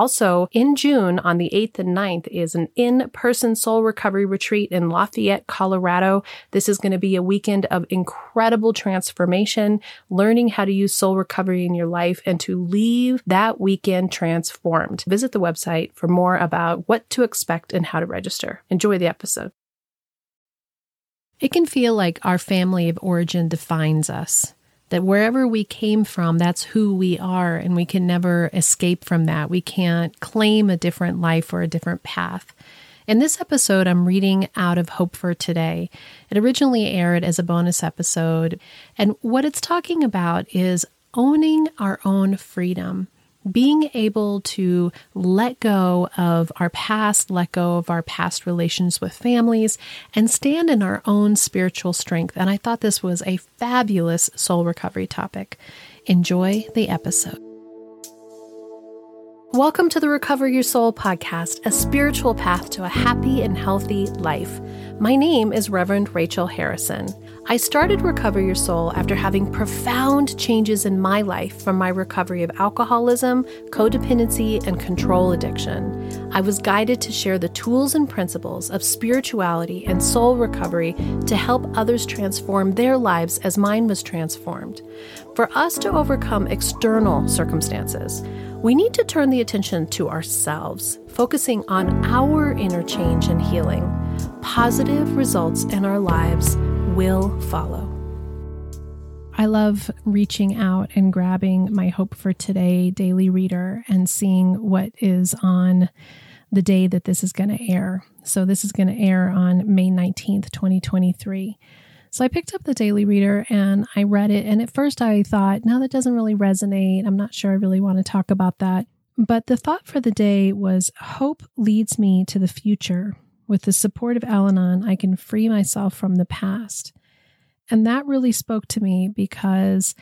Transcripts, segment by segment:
Also, in June on the 8th and 9th is an in person soul Soul Recovery Retreat in Lafayette, Colorado. This is going to be a weekend of incredible transformation, learning how to use soul recovery in your life and to leave that weekend transformed. Visit the website for more about what to expect and how to register. Enjoy the episode. It can feel like our family of origin defines us that wherever we came from, that's who we are, and we can never escape from that. We can't claim a different life or a different path. In this episode, I'm reading out of Hope for Today. It originally aired as a bonus episode, and what it's talking about is owning our own freedom. Being able to let go of our past, let go of our past relations with families, and stand in our own spiritual strength. And I thought this was a fabulous soul recovery topic. Enjoy the episode. Welcome to the Recover Your Soul podcast, a spiritual path to a happy and healthy life. My name is Reverend Rachel Harrison. I started Recover Your Soul after having profound changes in my life from my recovery of alcoholism, codependency, and control addiction. I was guided to share the tools and principles of spirituality and soul recovery to help others transform their lives as mine was transformed. For us to overcome external circumstances, we need to turn the attention to ourselves, focusing on our inner change and healing. Positive results in our lives will follow. I love reaching out and grabbing my Hope for Today daily reader and seeing what is on the day that this is going to air. So, this is going to air on May 19th, 2023. So I picked up the Daily Reader and I read it. And at first I thought, no, that doesn't really resonate. I'm not sure I really want to talk about that. But the thought for the day was hope leads me to the future. With the support of Al Anon, I can free myself from the past. And that really spoke to me because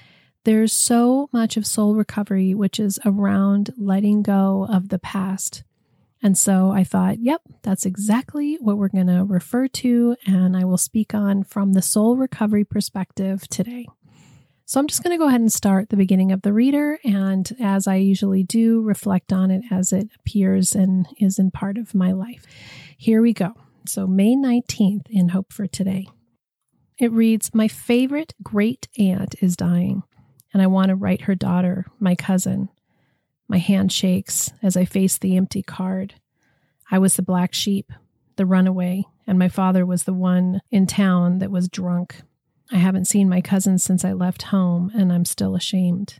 there's so much of soul recovery which is around letting go of the past. And so I thought, yep, that's exactly what we're going to refer to, and I will speak on from the soul recovery perspective today. So I'm just going to go ahead and start the beginning of the reader, and as I usually do, reflect on it as it appears and is in part of my life. Here we go. So, May 19th in Hope for Today. It reads My favorite great aunt is dying, and I want to write her daughter, my cousin, my hand shakes as I face the empty card. I was the black sheep, the runaway, and my father was the one in town that was drunk. I haven't seen my cousin since I left home, and I'm still ashamed.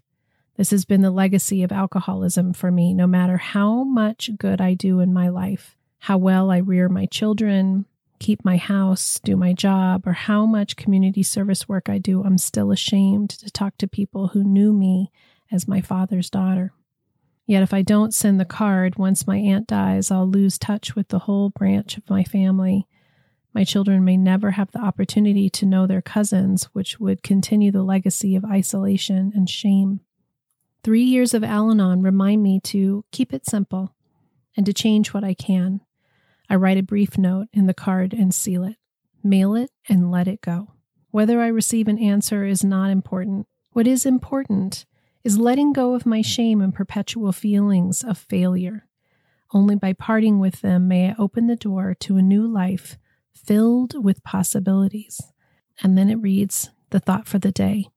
This has been the legacy of alcoholism for me, no matter how much good I do in my life, how well I rear my children, keep my house, do my job, or how much community service work I do, I'm still ashamed to talk to people who knew me as my father's daughter. Yet if I don't send the card once my aunt dies, I'll lose touch with the whole branch of my family. My children may never have the opportunity to know their cousins, which would continue the legacy of isolation and shame. Three years of Al Anon remind me to keep it simple and to change what I can. I write a brief note in the card and seal it, mail it, and let it go. Whether I receive an answer is not important. What is important is letting go of my shame and perpetual feelings of failure. Only by parting with them may I open the door to a new life filled with possibilities. And then it reads the thought for the day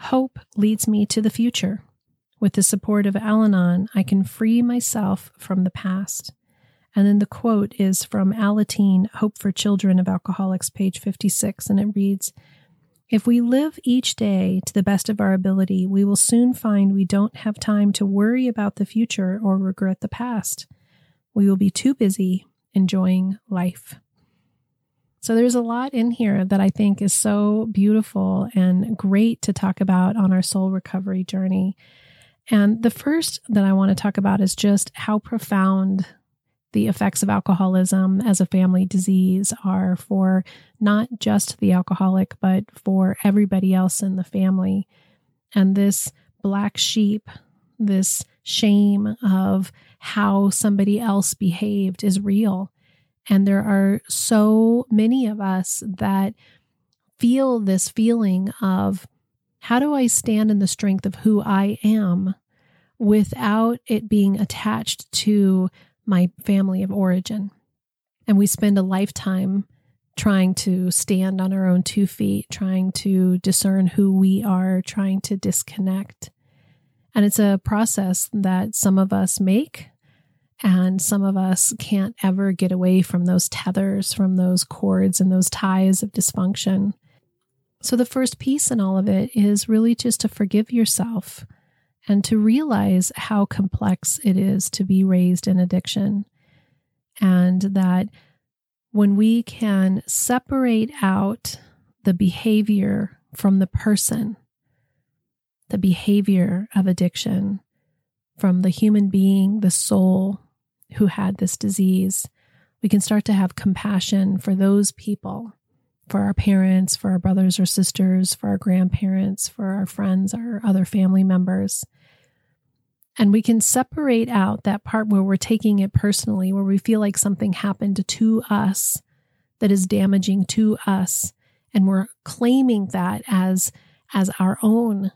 Hope leads me to the future. With the support of Al Anon, I can free myself from the past. And then the quote is from Alateen, Hope for Children of Alcoholics, page 56, and it reads if we live each day to the best of our ability, we will soon find we don't have time to worry about the future or regret the past. We will be too busy enjoying life. So there's a lot in here that I think is so beautiful and great to talk about on our soul recovery journey. And the first that I want to talk about is just how profound the effects of alcoholism as a family disease are for not just the alcoholic, but for everybody else in the family. And this black sheep, this shame of how somebody else behaved is real. And there are so many of us that feel this feeling of how do I stand in the strength of who I am without it being attached to my family of origin. And we spend a lifetime trying to stand on our own two feet, trying to discern who we are, trying to disconnect. And it's a process that some of us make, and some of us can't ever get away from those tethers, from those cords and those ties of dysfunction. So, the first piece in all of it is really just to forgive yourself and to realize how complex it is to be raised in addiction. And that when we can separate out the behavior from the person, the behavior of addiction from the human being, the soul who had this disease, we can start to have compassion for those people, for our parents, for our brothers or sisters, for our grandparents, for our friends, our other family members. And we can separate out that part where we're taking it personally, where we feel like something happened to us that is damaging to us, and we're claiming that as, as our own.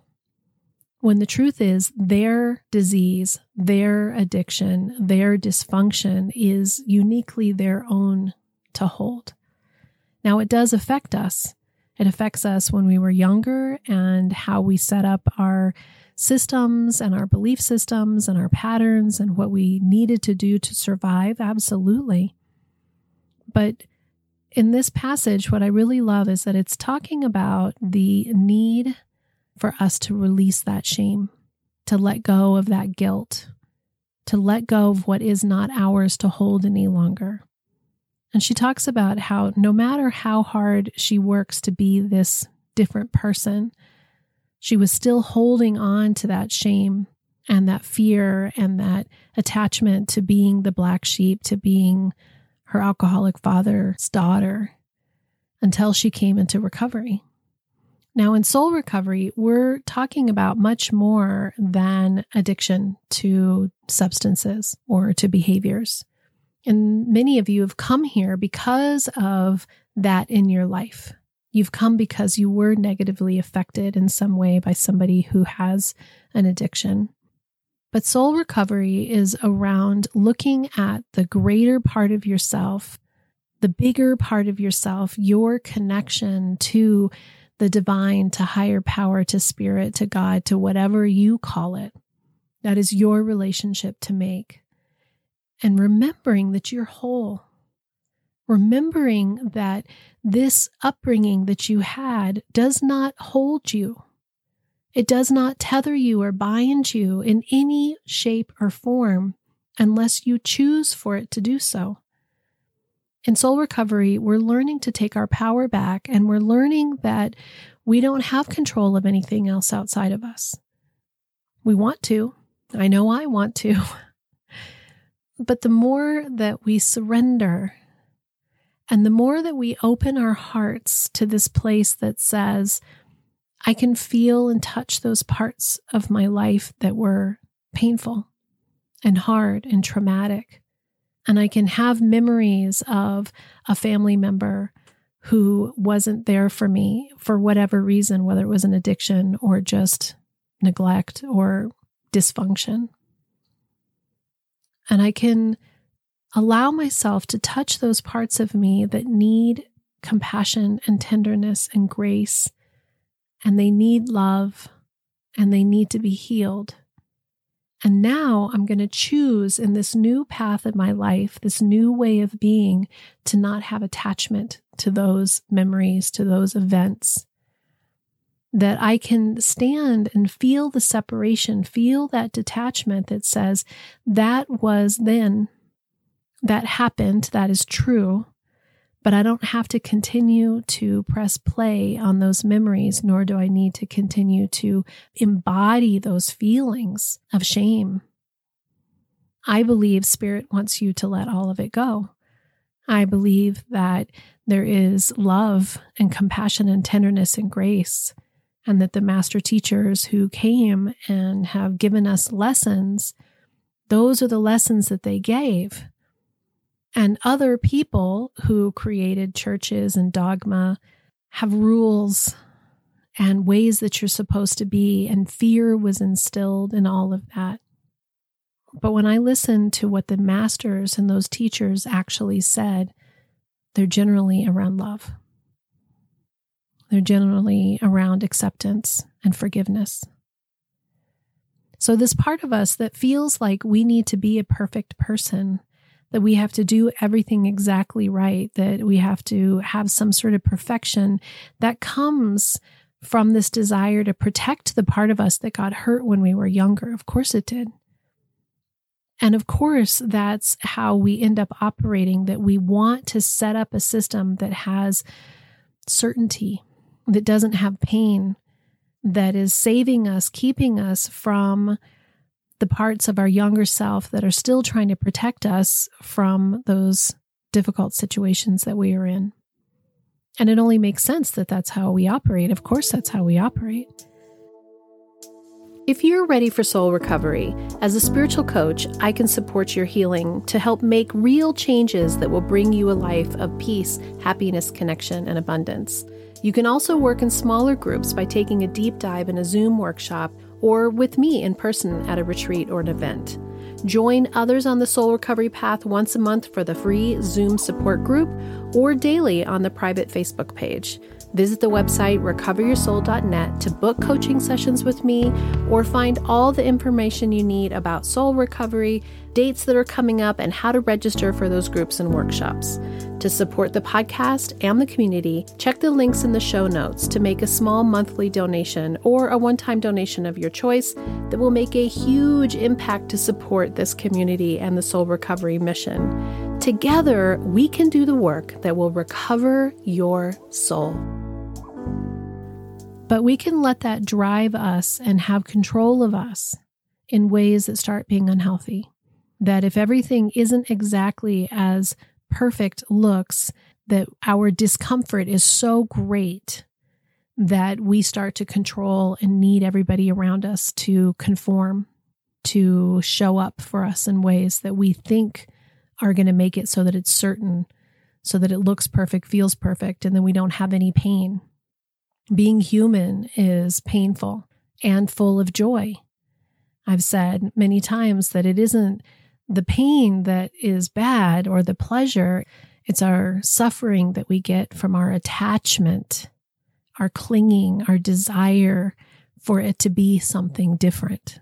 When the truth is, their disease, their addiction, their dysfunction is uniquely their own to hold. Now, it does affect us. It affects us when we were younger and how we set up our systems and our belief systems and our patterns and what we needed to do to survive. Absolutely. But in this passage, what I really love is that it's talking about the need for us to release that shame, to let go of that guilt, to let go of what is not ours to hold any longer. And she talks about how no matter how hard she works to be this different person, she was still holding on to that shame and that fear and that attachment to being the black sheep, to being her alcoholic father's daughter until she came into recovery. Now, in soul recovery, we're talking about much more than addiction to substances or to behaviors. And many of you have come here because of that in your life. You've come because you were negatively affected in some way by somebody who has an addiction. But soul recovery is around looking at the greater part of yourself, the bigger part of yourself, your connection to the divine, to higher power, to spirit, to God, to whatever you call it. That is your relationship to make. And remembering that you're whole remembering that this upbringing that you had does not hold you. It does not tether you or bind you in any shape or form unless you choose for it to do so. In soul recovery, we're learning to take our power back and we're learning that we don't have control of anything else outside of us. We want to. I know I want to. But the more that we surrender and the more that we open our hearts to this place that says, I can feel and touch those parts of my life that were painful and hard and traumatic. And I can have memories of a family member who wasn't there for me for whatever reason, whether it was an addiction or just neglect or dysfunction. And I can allow myself to touch those parts of me that need compassion and tenderness and grace, and they need love and they need to be healed. And now I'm going to choose in this new path of my life, this new way of being, to not have attachment to those memories, to those events. That I can stand and feel the separation, feel that detachment that says, that was then, that happened, that is true, but I don't have to continue to press play on those memories, nor do I need to continue to embody those feelings of shame. I believe Spirit wants you to let all of it go. I believe that there is love and compassion and tenderness and grace, and that the master teachers who came and have given us lessons, those are the lessons that they gave. And other people who created churches and dogma have rules and ways that you're supposed to be, and fear was instilled in all of that. But when I listen to what the masters and those teachers actually said, they're generally around love. They're generally around acceptance and forgiveness. So, this part of us that feels like we need to be a perfect person, that we have to do everything exactly right, that we have to have some sort of perfection, that comes from this desire to protect the part of us that got hurt when we were younger. Of course, it did. And of course, that's how we end up operating that we want to set up a system that has certainty, that doesn't have pain, that is saving us, keeping us from the parts of our younger self that are still trying to protect us from those difficult situations that we are in. And it only makes sense that that's how we operate. Of course, that's how we operate. If you're ready for soul recovery, as a spiritual coach, I can support your healing to help make real changes that will bring you a life of peace, happiness, connection, and abundance. You can also work in smaller groups by taking a deep dive in a Zoom workshop or with me in person at a retreat or an event. Join others on the soul recovery path once a month for the free Zoom support group or daily on the private Facebook page. Visit the website recoveryoursoul.net to book coaching sessions with me or find all the information you need about soul recovery, dates that are coming up, and how to register for those groups and workshops. To support the podcast and the community, check the links in the show notes to make a small monthly donation or a one time donation of your choice that will make a huge impact to support this community and the soul recovery mission. Together, we can do the work that will recover your soul. But we can let that drive us and have control of us in ways that start being unhealthy. That if everything isn't exactly as perfect looks, that our discomfort is so great that we start to control and need everybody around us to conform, to show up for us in ways that we think are going to make it so that it's certain, so that it looks perfect, feels perfect, and then we don't have any pain being human is painful and full of joy. I've said many times that it isn't the pain that is bad or the pleasure, it's our suffering that we get from our attachment, our clinging, our desire for it to be something different.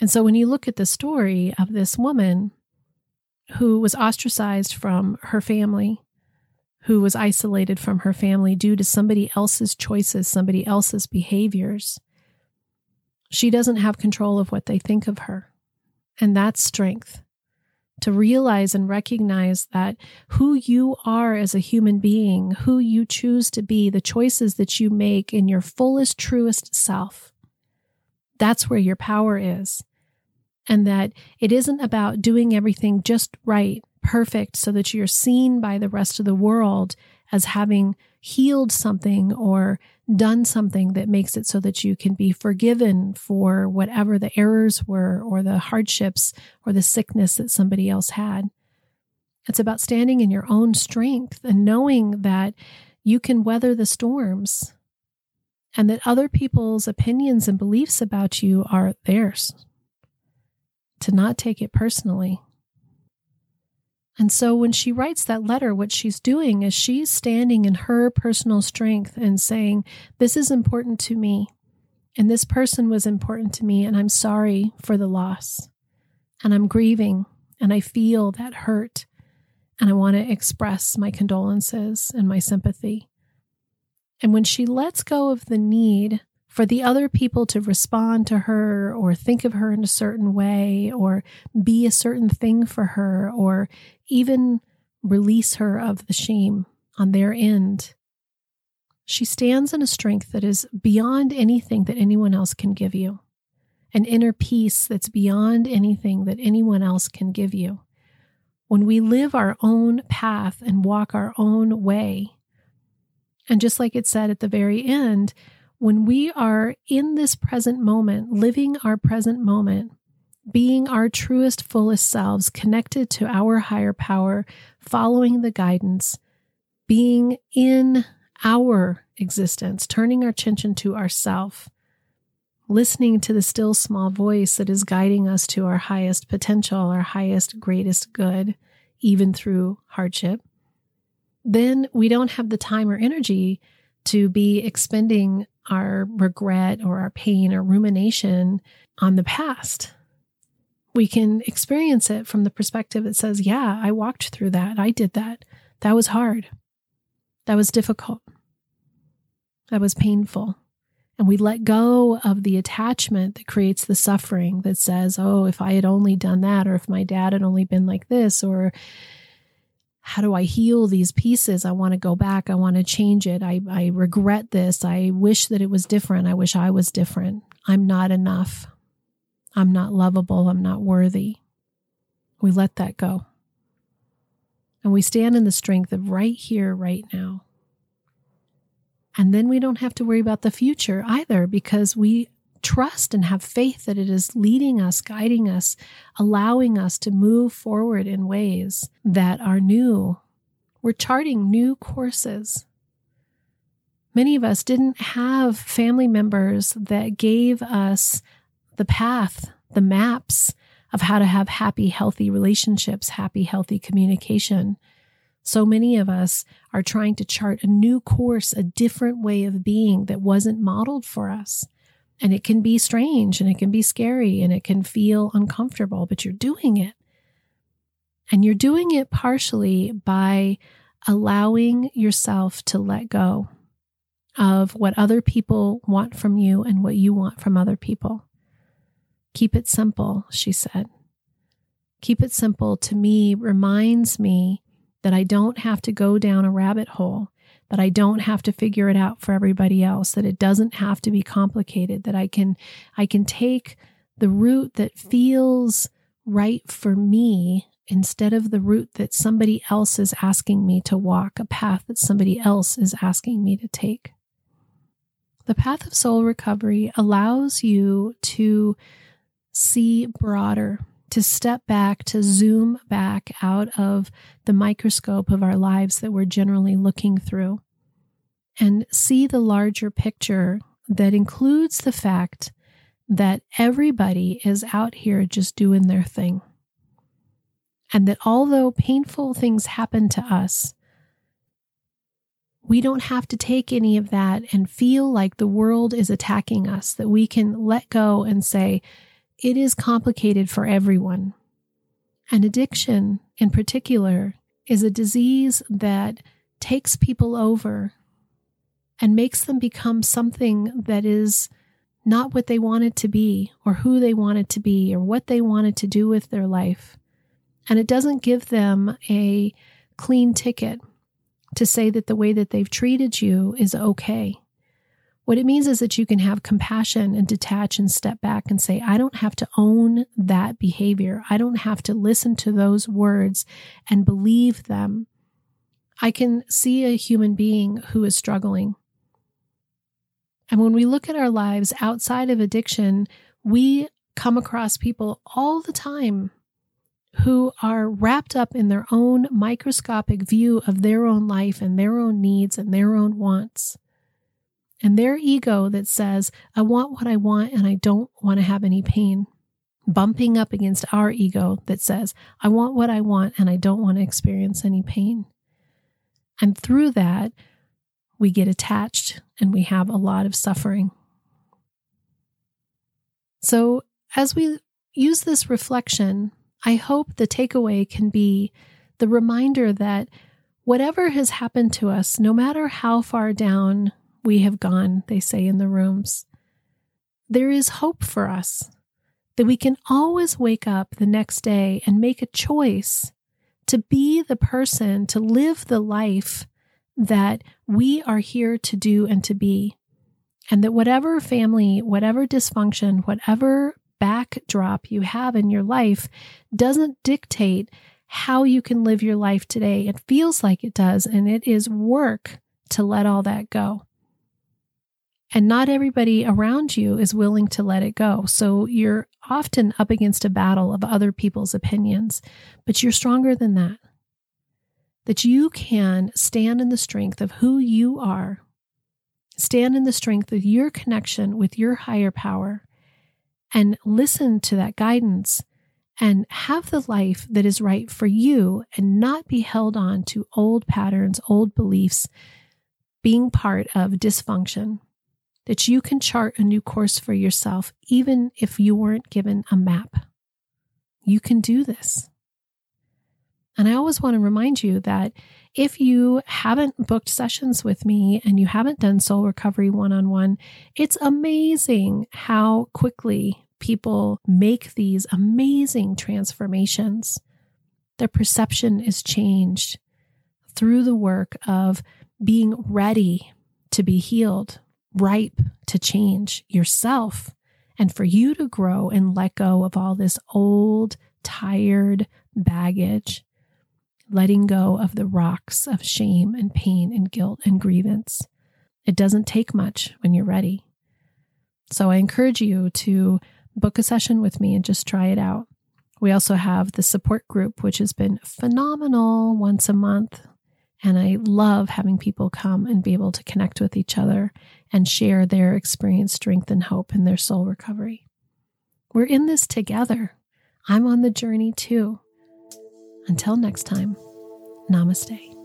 And so when you look at the story of this woman who was ostracized from her family, who was isolated from her family due to somebody else's choices, somebody else's behaviors. She doesn't have control of what they think of her. And that's strength to realize and recognize that who you are as a human being, who you choose to be, the choices that you make in your fullest, truest self, that's where your power is. And that it isn't about doing everything just right perfect so that you're seen by the rest of the world as having healed something or done something that makes it so that you can be forgiven for whatever the errors were or the hardships or the sickness that somebody else had. It's about standing in your own strength and knowing that you can weather the storms and that other people's opinions and beliefs about you are theirs. To not take it personally. And so when she writes that letter, what she's doing is she's standing in her personal strength and saying, This is important to me. And this person was important to me. And I'm sorry for the loss. And I'm grieving. And I feel that hurt. And I want to express my condolences and my sympathy. And when she lets go of the need for the other people to respond to her or think of her in a certain way or be a certain thing for her or even release her of the shame on their end. She stands in a strength that is beyond anything that anyone else can give you. an inner peace that's beyond anything that anyone else can give you. When we live our own path and walk our own way, and just like it said at the very end, when we are in this present moment, living our present moment, being our truest, fullest selves, connected to our higher power, following the guidance, being in our existence, turning our attention to ourself, listening to the still small voice that is guiding us to our highest potential, our highest, greatest good, even through hardship, then we don't have the time or energy to be expending our regret or our pain or rumination on the past. We can experience it from the perspective that says, Yeah, I walked through that. I did that. That was hard. That was difficult. That was painful. And we let go of the attachment that creates the suffering that says, oh, if I had only done that, or if my dad had only been like this, or how do I heal these pieces? I want to go back. I want to change it. I, I regret this. I wish that it was different. I wish I was different. I'm not enough. I'm not lovable. I'm not worthy. We let that go. And we stand in the strength of right here, right now. And then we don't have to worry about the future either because we trust and have faith that it is leading us, guiding us, allowing us to move forward in ways that are new. We're charting new courses. Many of us didn't have family members that gave us the path, the maps of how to have happy, healthy relationships, happy, healthy communication. So many of us are trying to chart a new course, a different way of being that wasn't modeled for us. And it can be strange and it can be scary and it can feel uncomfortable, but you're doing it. And you're doing it partially by allowing yourself to let go of what other people want from you and what you want from other people. Keep it simple, she said. Keep it simple to me reminds me that I don't have to go down a rabbit hole, that I don't have to figure it out for everybody else, that it doesn't have to be complicated, that I can I can take the route that feels right for me instead of the route that somebody else is asking me to walk, a path that somebody else is asking me to take. The path of soul recovery allows you to see broader to step back, to zoom back out of the microscope of our lives that we're generally looking through and see the larger picture that includes the fact that everybody is out here just doing their thing. And that although painful things happen to us, we don't have to take any of that and feel like the world is attacking us, that we can let go and say, it is complicated for everyone. And addiction, in particular, is a disease that takes people over and makes them become something that is not what they wanted to be, or who they wanted to be, or what they wanted to do with their life. And it doesn't give them a clean ticket to say that the way that they've treated you is okay. What it means is that you can have compassion and detach and step back and say, I don't have to own that behavior. I don't have to listen to those words and believe them. I can see a human being who is struggling. And when we look at our lives outside of addiction, we come across people all the time who are wrapped up in their own microscopic view of their own life and their own needs and their own wants and their ego that says, I want what I want and I don't want to have any pain, bumping up against our ego that says, I want what I want and I don't want to experience any pain. And through that, we get attached and we have a lot of suffering. So, as we use this reflection, I hope the takeaway can be the reminder that whatever has happened to us, no matter how far down we have gone, they say in the rooms. There is hope for us that we can always wake up the next day and make a choice to be the person, to live the life that we are here to do and to be. And that whatever family, whatever dysfunction, whatever backdrop you have in your life doesn't dictate how you can live your life today. It feels like it does, and it is work to let all that go. And not everybody around you is willing to let it go. So you're often up against a battle of other people's opinions, but you're stronger than that. That you can stand in the strength of who you are, stand in the strength of your connection with your higher power, and listen to that guidance and have the life that is right for you and not be held on to old patterns, old beliefs, being part of dysfunction. That you can chart a new course for yourself, even if you weren't given a map. You can do this. And I always want to remind you that if you haven't booked sessions with me and you haven't done soul recovery one on one, it's amazing how quickly people make these amazing transformations. Their perception is changed through the work of being ready to be healed, ripe to change yourself, and for you to grow and let go of all this old, tired baggage, letting go of the rocks of shame and pain and guilt and grievance. It doesn't take much when you're ready. So I encourage you to book a session with me and just try it out. We also have the support group, which has been phenomenal once a month. And I love having people come and be able to connect with each other and share their experience, strength, and hope in their soul recovery. We're in this together. I'm on the journey too. Until next time, namaste.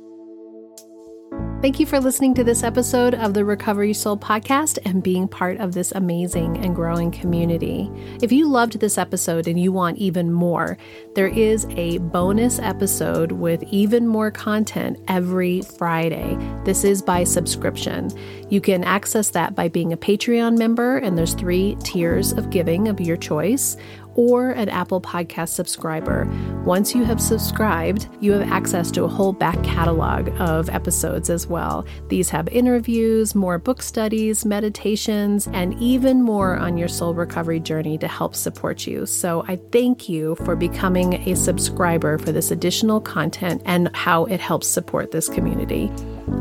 Thank you for listening to this episode of the Recovery Soul podcast and being part of this amazing and growing community. If you loved this episode and you want even more, there is a bonus episode with even more content every Friday. This is by subscription. You can access that by being a Patreon member, and there's three tiers of giving of your choice or an Apple Podcast subscriber. Once you have subscribed, you have access to a whole back catalog of episodes as well. These have interviews, more book studies, meditations, and even more on your soul recovery journey to help support you. So I thank you for becoming a subscriber for this additional content and how it helps support this community.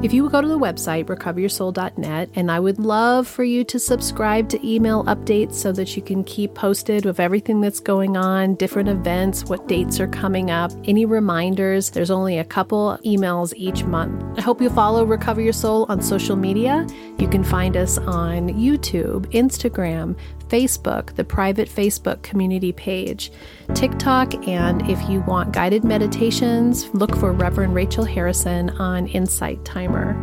If you would go to the website, recoveryoursoul.net, and I would love for you to subscribe to email updates so that you can keep posted with everything that's going on, different events, what dates are coming up, any reminders. There's only a couple emails each month. I hope you follow Recover Your Soul on social media. You can find us on YouTube, Instagram, Facebook, the private Facebook community page, TikTok, and if you want guided meditations, look for Reverend Rachel Harrison on Insight Timer.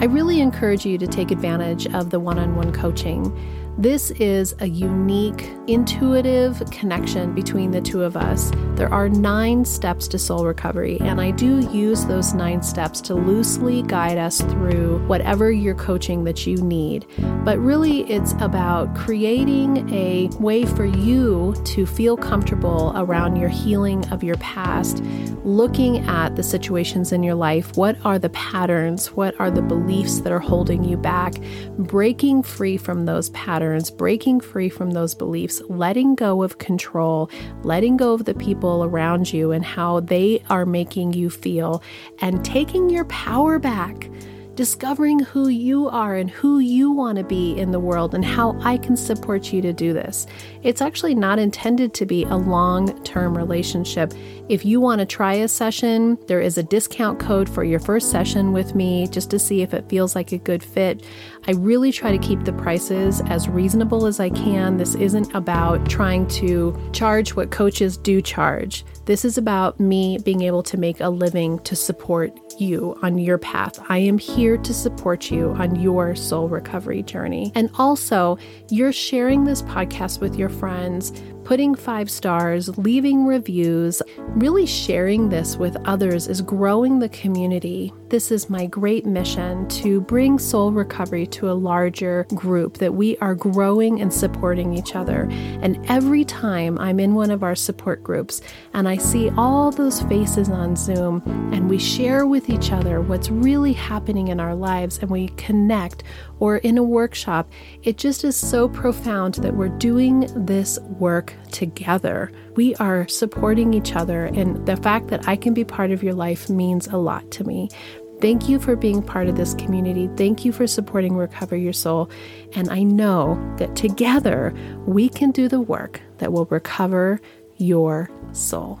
I really encourage you to take advantage of the one on one coaching. This is a unique, intuitive connection between the two of us. There are nine steps to soul recovery, and I do use those nine steps to loosely guide us through whatever your coaching that you need. But really, it's about creating a way for you to feel comfortable around your healing of your past, looking at the situations in your life. What are the patterns? What are the beliefs that are holding you back? Breaking free from those patterns breaking free from those beliefs, letting go of control, letting go of the people around you and how they are making you feel, and taking your power back discovering who you are and who you want to be in the world and how I can support you to do this. It's actually not intended to be a long term relationship. If you want to try a session, there is a discount code for your first session with me just to see if it feels like a good fit. I really try to keep the prices as reasonable as I can. This isn't about trying to charge what coaches do charge. This is about me being able to make a living to support you on your path. I am here to support you on your soul recovery journey. And also, you're sharing this podcast with your friends putting five stars, leaving reviews, really sharing this with others is growing the community. This is my great mission to bring soul recovery to a larger group, that we are growing and supporting each other. And every time I'm in one of our support groups and I see all those faces on Zoom and we share with each other what's really happening in our lives and we connect, or in a workshop, it just is so profound that we're doing this work together. We are supporting each other, and the fact that I can be part of your life means a lot to me. Thank you for being part of this community. Thank you for supporting Recover Your Soul. And I know that together we can do the work that will recover your soul.